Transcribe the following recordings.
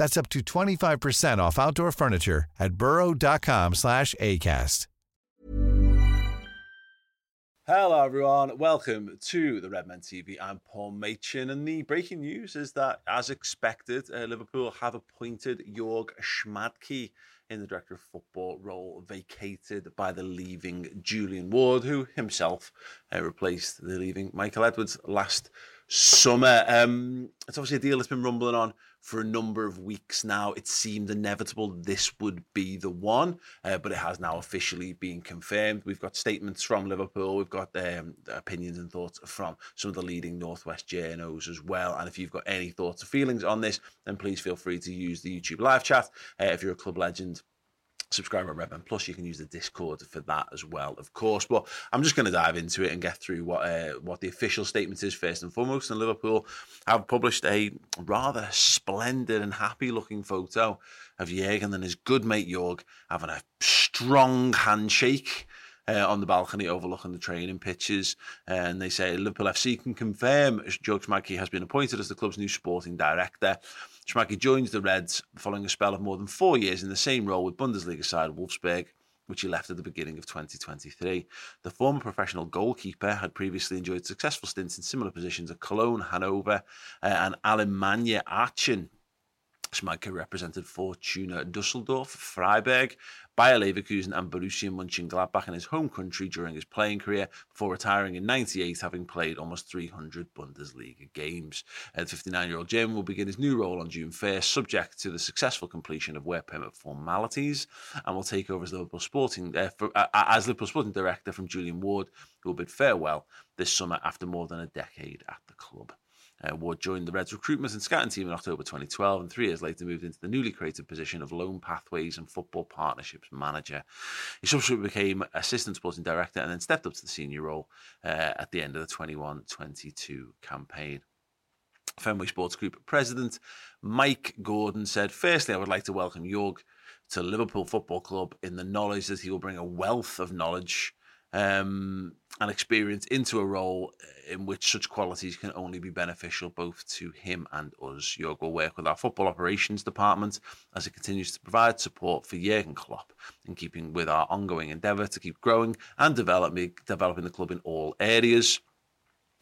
That's up to 25% off outdoor furniture at burrow.com slash ACAST. Hello, everyone. Welcome to the Redmen TV. I'm Paul Machin, and the breaking news is that, as expected, uh, Liverpool have appointed Jörg Schmadtke in the director of football role, vacated by the leaving Julian Ward, who himself uh, replaced the leaving Michael Edwards last summer. Um, it's obviously a deal that's been rumbling on for a number of weeks now. It seemed inevitable this would be the one, uh, but it has now officially been confirmed. We've got statements from Liverpool, we've got um, opinions and thoughts from some of the leading Northwest journos as well. And if you've got any thoughts or feelings on this, then please feel free to use the YouTube live chat. Uh, if you're a club legend, subscribe to Redmen Plus. You can use the Discord for that as well, of course. But I'm just going to dive into it and get through what uh, what the official statement is first and foremost. And Liverpool have published a rather splendid and happy looking photo of Jurgen and his good mate Jorg having a strong handshake. Uh, on the balcony overlooking the training pitches. And they say Liverpool FC can confirm Jörg Schmadtke has been appointed as the club's new sporting director. Schmadtke joins the Reds following a spell of more than four years in the same role with Bundesliga side Wolfsburg, which he left at the beginning of 2023. The former professional goalkeeper had previously enjoyed successful stints in similar positions at Cologne, Hanover, uh, and Alemannia Aachen. Schmadtke represented Fortuna Dusseldorf, Freiburg, Bayer Leverkusen and Borussia Mönchengladbach in his home country during his playing career before retiring in 98, having played almost 300 Bundesliga games. Uh, the 59-year-old German will begin his new role on June 1st, subject to the successful completion of work permit formalities, and will take over as Liverpool Sporting uh, for, uh, as Liverpool Sporting Director from Julian Ward, who will bid farewell this summer after more than a decade at the club. Uh, Ward joined the Reds recruitment and scouting team in October 2012 and three years later moved into the newly created position of Loan Pathways and Football Partnerships Manager. He subsequently became Assistant Sporting Director and then stepped up to the senior role uh, at the end of the 21 22 campaign. Fenway Sports Group President Mike Gordon said, Firstly, I would like to welcome Jorg to Liverpool Football Club in the knowledge that he will bring a wealth of knowledge um, and experience into a role in which such qualities can only be beneficial both to him and us. Jörg will work with our football operations department as it continues to provide support for Jurgen Klopp in keeping with our ongoing endeavour to keep growing and developing, developing the club in all areas.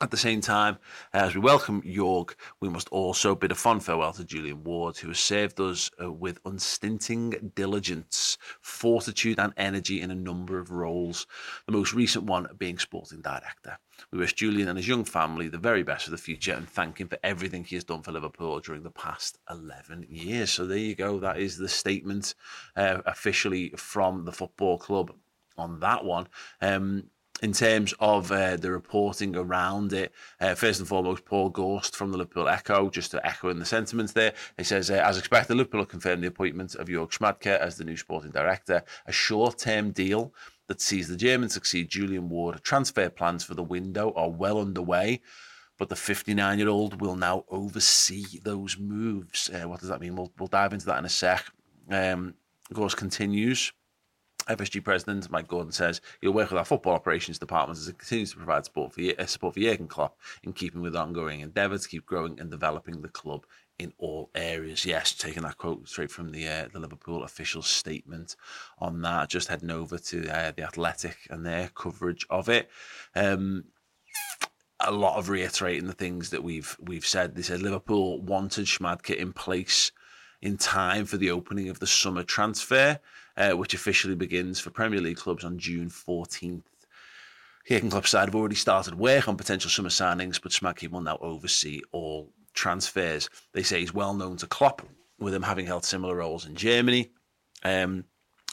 At the same time, as we welcome Jorg, we must also bid a fond farewell to Julian Ward, who has served us uh, with unstinting diligence, fortitude, and energy in a number of roles, the most recent one being sporting director. We wish Julian and his young family the very best for the future and thank him for everything he has done for Liverpool during the past 11 years. So there you go. That is the statement uh, officially from the football club on that one. Um, in terms of uh, the reporting around it. Uh, first and foremost, Paul Gorst from the Liverpool Echo, just to echo in the sentiments there. He says, uh, as expected, Liverpool confirmed the appointment of Jörg Schmadtke as the new sporting director, a short term deal that sees the German succeed Julian Ward. Transfer plans for the window are well underway. But the 59 year old will now oversee those moves. Uh, what does that mean? We'll, we'll dive into that in a sec. Um, continues. FSG president Mike Gordon says he'll work with our football operations department as it continues to provide support for, uh, support for Jurgen Klopp in keeping with ongoing endeavour to keep growing and developing the club in all areas. Yes, taking that quote straight from the uh, the Liverpool official statement on that. Just heading over to uh, the Athletic and their coverage of it. Um, a lot of reiterating the things that we've we've said. They said Liverpool wanted Schmadtke in place in time for the opening of the summer transfer, uh, which officially begins for Premier League clubs on June 14th. Jurgen Klopp's side have already started work on potential summer signings, but Schmadtke will now oversee all transfers. They say he's well known to Klopp, with him having held similar roles in Germany. Um,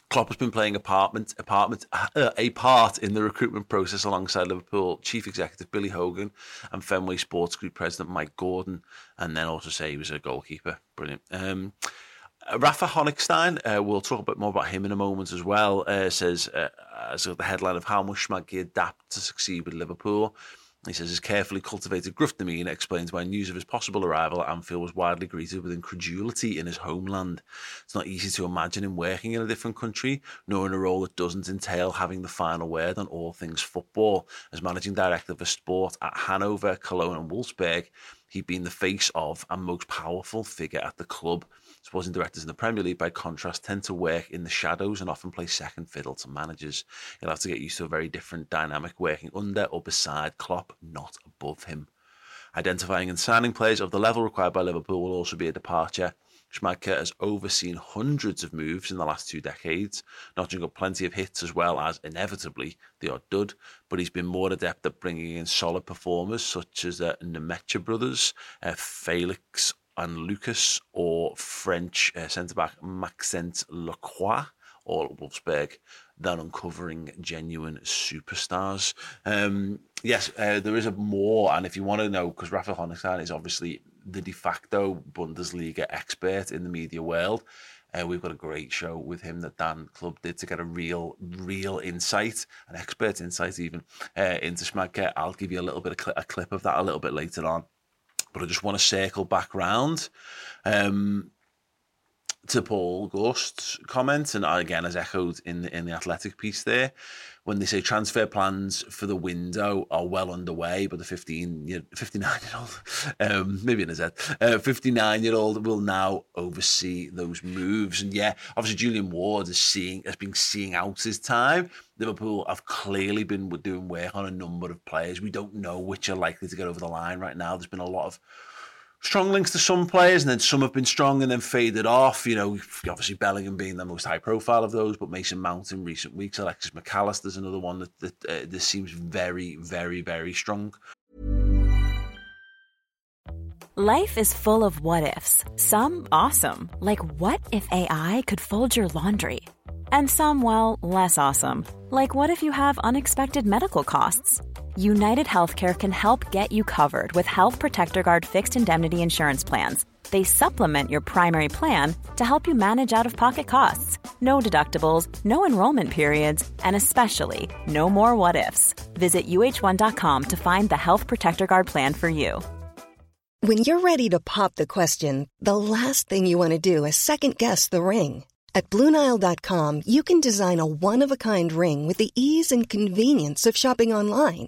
Klopp has been playing apartment, apartment, uh, a part in the recruitment process alongside Liverpool chief executive Billy Hogan and Fenway Sports Group president Mike Gordon, and then also say he was a goalkeeper. Brilliant. Um, Rafa Honigstein, uh, we'll talk a bit more about him in a moment as well, uh, says uh, as the headline of how much Schmadtke adapt to succeed with Liverpool. He says his carefully cultivated gruff demeanour explains why news of his possible arrival at Anfield was widely greeted with incredulity in his homeland. It's not easy to imagine him working in a different country, nor in a role that doesn't entail having the final word on all things football. As managing director for sport at Hanover, Cologne, and Wolfsburg, he'd been the face of and most powerful figure at the club. Sporting directors in the Premier League, by contrast, tend to work in the shadows and often play second fiddle to managers. You'll have to get used to a very different dynamic working under or beside Klopp, not above him. Identifying and signing players of the level required by Liverpool will also be a departure. Schmadtke has overseen hundreds of moves in the last two decades, notching up plenty of hits as well as, inevitably, the odd dud, but he's been more adept at bringing in solid performers such as the Nmecha brothers, uh, Felix and Lucas or French uh, centre back Maxence Lacroix or Wolfsburg than uncovering genuine superstars. Um, yes, uh, there is a more, and if you want to know, because Rafael Honigstein is obviously the de facto Bundesliga expert in the media world. Uh, we've got a great show with him that Dan Club did to get a real, real insight, an expert insight even, uh, into Schmadtke. I'll give you a little bit of cl- a clip of that a little bit later on but I just want to circle back round. Um, to Paul Gorst's comment, and again, as echoed in the, in the athletic piece there, when they say transfer plans for the window are well underway, but the 15 year, 59 year old, um, maybe in a Z, uh, 59 year old will now oversee those moves. And yeah, obviously Julian Ward is seeing, has been seeing out his time. Liverpool have clearly been doing work on a number of players. We don't know which are likely to get over the line right now. There's been a lot of strong links to some players, and then some have been strong and then faded off. You know, obviously Bellingham being the most high profile of those, but Mason Mount in recent weeks, Alexis Mac Allister's another one that, that uh, this seems very, very, very strong. Life is full of what ifs. Some awesome, like what if AI could fold your laundry? And some, well, less awesome, like what if you have unexpected medical costs? United Healthcare can help get you covered with Health Protector Guard fixed indemnity insurance plans. They supplement your primary plan to help you manage out of pocket costs. No deductibles, no enrollment periods, and especially no more what ifs. Visit uh1.com to find the Health Protector Guard plan for you. When you're ready to pop the question, the last thing you want to do is second guess the ring. At Bluenile.com, you can design a one of a kind ring with the ease and convenience of shopping online.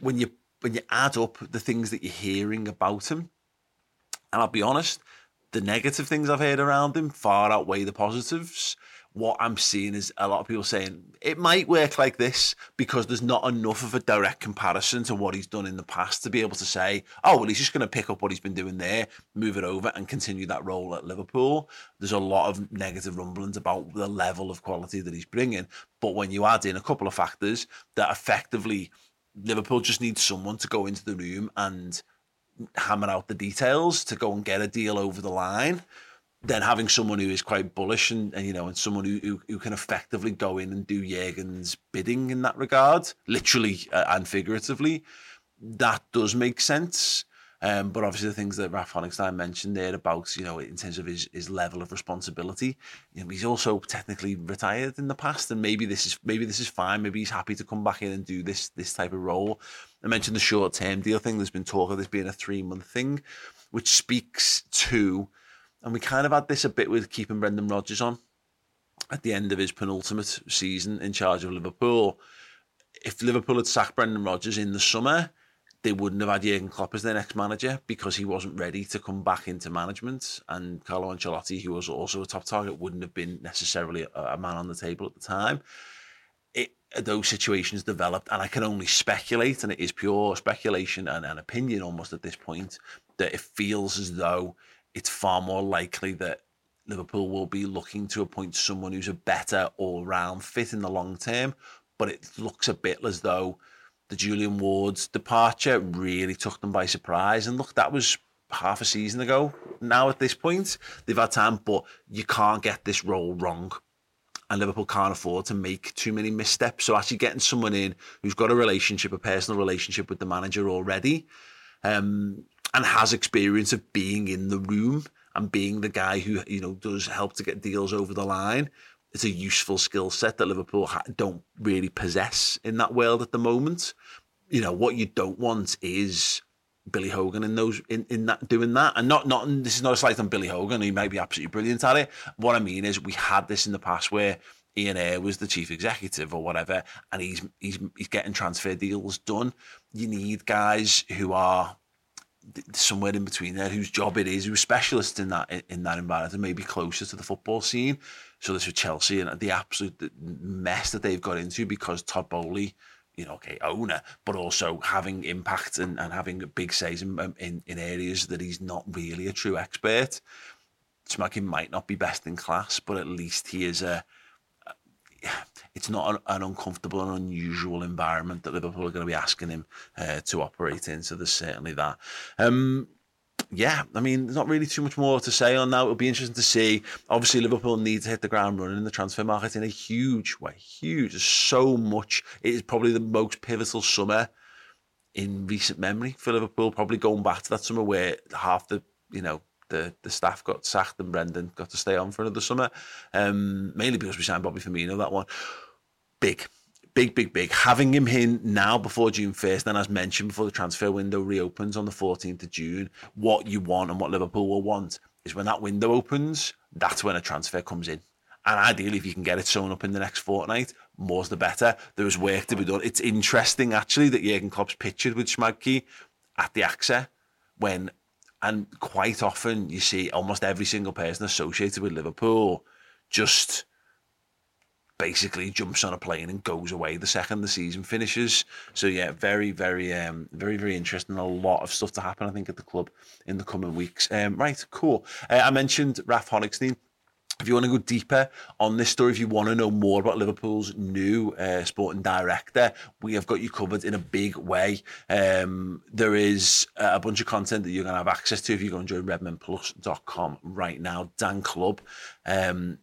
when you when you add up the things that you're hearing about him, and I'll be honest, the negative things I've heard around him far outweigh the positives. What I'm seeing is a lot of people saying it might work like this because there's not enough of a direct comparison to what he's done in the past to be able to say, oh, well, he's just going to pick up what he's been doing there, move it over, and continue that role at Liverpool. There's a lot of negative rumblings about the level of quality that he's bringing. But when you add in a couple of factors that effectively Liverpool just needs someone to go into the room and hammer out the details to go and get a deal over the line. then having someone who is quite bullish and, and you know, and someone who, who, who can effectively go in and do Jurgen's bidding in that regard, literally uh, and figuratively, that does make sense. Um, but obviously the things that Ralph Honigstein mentioned there about, you know, in terms of his, his level of responsibility, you know, he's also technically retired in the past and maybe this is maybe this is fine. Maybe he's happy to come back in and do this this type of role. I mentioned the short term deal thing. There's been talk of this being a three month thing, which speaks to and we kind of had this a bit with keeping Brendan Rodgers on at the end of his penultimate season in charge of Liverpool. If Liverpool had sacked Brendan Rodgers in the summer, they wouldn't have had Jurgen Klopp as their next manager because he wasn't ready to come back into management. And Carlo Ancelotti, who was also a top target, wouldn't have been necessarily a, man on the table at the time. It, those situations developed, and I can only speculate, and it is pure speculation and an opinion almost at this point, that it feels as though it's far more likely that Liverpool will be looking to appoint someone who's a better all round fit in the long term. But it looks a bit as though the Julian Ward's departure really took them by surprise. And look, that was half a season ago. Now at this point, they've had time, but you can't get this role wrong. And Liverpool can't afford to make too many missteps. So actually getting someone in who's got a relationship, a personal relationship with the manager already, um, and has experience of being in the room and being the guy who you know does help to get deals over the line. It's a useful skill set that Liverpool don't really possess in that world at the moment. You know what you don't want is Billy Hogan in those in, in that doing that, and not not this is not a slight on Billy Hogan. He might be absolutely brilliant at it. What I mean is we had this in the past where Ian Ayre was the chief executive or whatever, and he's he's he's getting transfer deals done. You need guys who are somewhere in between there whose job it is, who's specialist in that in that environment and maybe closer to the football scene. So this with Chelsea and the absolute mess that they've got into because Todd Boehly, you know, okay, owner, but also having impact and, and having big says in, in, in areas that he's not really a true expert. Schmadtke might not be best in class, but at least he is a it's not an, uncomfortable and unusual environment that Liverpool are going to be asking him uh, to operate in. So there's certainly that. Um, yeah, I mean, there's not really too much more to say on that. It'll be interesting to see. Obviously, Liverpool need to hit the ground running in the transfer market in a huge way. Huge. There's so much. It is probably the most pivotal summer in recent memory for Liverpool. Probably going back to that summer where half the, you know, the the staff got sacked and Brendan got to stay on for another summer. Um, mainly because we signed Bobby Firmino that one. Big, big, big, big. Having him in now before June 1st, then as mentioned, before the transfer window reopens on the 14th of June, what you want and what Liverpool will want is when that window opens, that's when a transfer comes in. And ideally, if you can get it sewn up in the next fortnight, more's the better. There is work to be done. It's interesting, actually, that Jurgen Klopp's pictured with Schmadtke at the AXA when and quite often you see almost every single person associated with Liverpool just basically jumps on a plane and goes away the second the season finishes. So yeah, very, very, um, very, very interesting. A lot of stuff to happen, I think, at the club in the coming weeks. Um, right, cool. Uh, I mentioned Raf Honigstein if you want to go deeper on this story, if you want to know more about Liverpool's new uh, sporting director, we have got you covered in a big way. Um, there is a bunch of content that you're going to have access to if you go and join redmenplus.com right now. Dan Club. Um,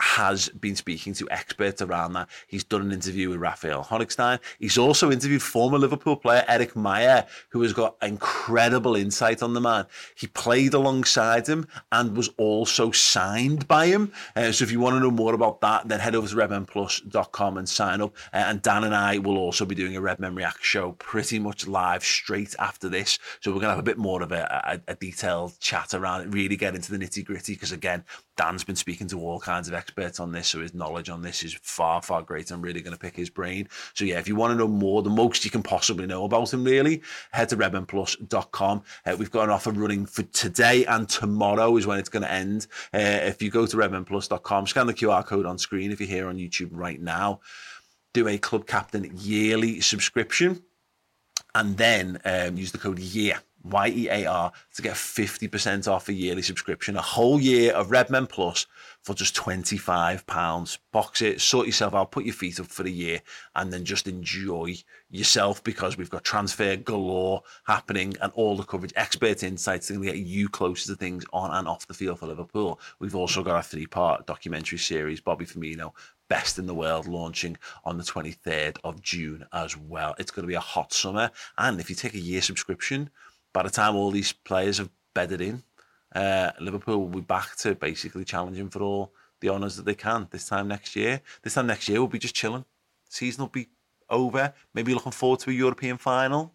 has been speaking to experts around that. He's done an interview with Raphael Honigstein. He's also interviewed former Liverpool player Erik Meijer, who has got incredible insight on the man. He played alongside him and was also signed by him. Uh, so if you want to know more about that, then head over to redmenplus.com and sign up. Uh, and Dan and I will also be doing a Redmen React show pretty much live straight after this. So we're going to have a bit more of a, a, a detailed chat around it, really get into the nitty gritty, because again, Dan's been speaking to all kinds of experts on this, so his knowledge on this is far, far greater. I'm really going to pick his brain. So, yeah, if you want to know more, the most you can possibly know about him, really, head to redmenplus.com. Uh, we've got an offer running for today and tomorrow is when it's going to end. Uh, if you go to redmenplus.com, scan the QR code on screen if you're here on YouTube right now, do a Club Captain yearly subscription, and then um, use the code YEAR Y-E-A-R, to get 50% off a yearly subscription, a whole year of Redmen Plus for just £25. Box it, sort yourself out, put your feet up for the year, and then just enjoy yourself because we've got transfer galore happening and all the coverage, expert insights, to get you closer to things on and off the field for Liverpool. We've also got a three-part documentary series, Bobby Firmino, best in the world launching on the 23rd of June as well. It's going to be a hot summer. And if you take a year subscription, by the time all these players have bedded in, uh, Liverpool will be back to basically challenging for all the honours that they can this time next year. This time next year, we'll be just chilling. Season will be over. Maybe looking forward to a European final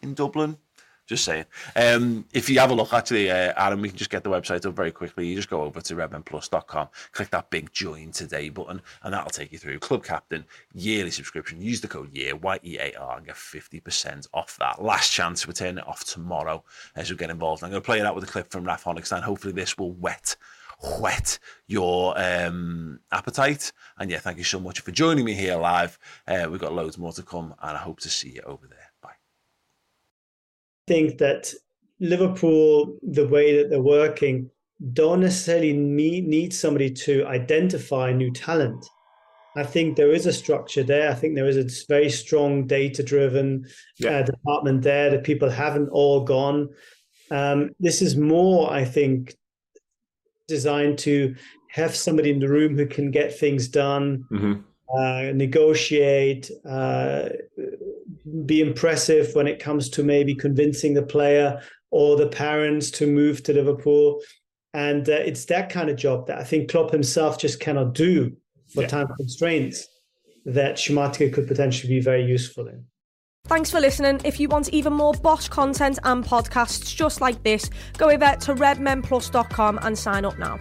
in Dublin. Just saying. Um, if you have a look, actually, uh, Adam, we can just get the website up very quickly. You just go over to redmenplus.com, click that big join today button, and that'll take you through. Club captain, yearly subscription. Use the code YEAR, Y E A R, and get 50% off that. Last chance, we turn it off tomorrow as we get involved. I'm going to play it out with a clip from Raf Honigstein. Hopefully, this will wet whet your um, appetite. And yeah, thank you so much for joining me here live. Uh, we've got loads more to come, and I hope to see you over there think that Liverpool, the way that they're working, don't necessarily need, need somebody to identify new talent. I think there is a structure there. I think there is a very strong data driven yeah. uh, department there. The people haven't all gone. Um, this is more, I think, designed to have somebody in the room who can get things done, mm-hmm. Uh, negotiate, uh, be impressive when it comes to maybe convincing the player or the parents to move to Liverpool. And uh, it's that kind of job that I think Klopp himself just cannot do for yeah. time constraints that Schmadtke could potentially be very useful in. Thanks for listening. If you want even more Bosch content and podcasts just like this, go over to redmenplus.com and sign up now.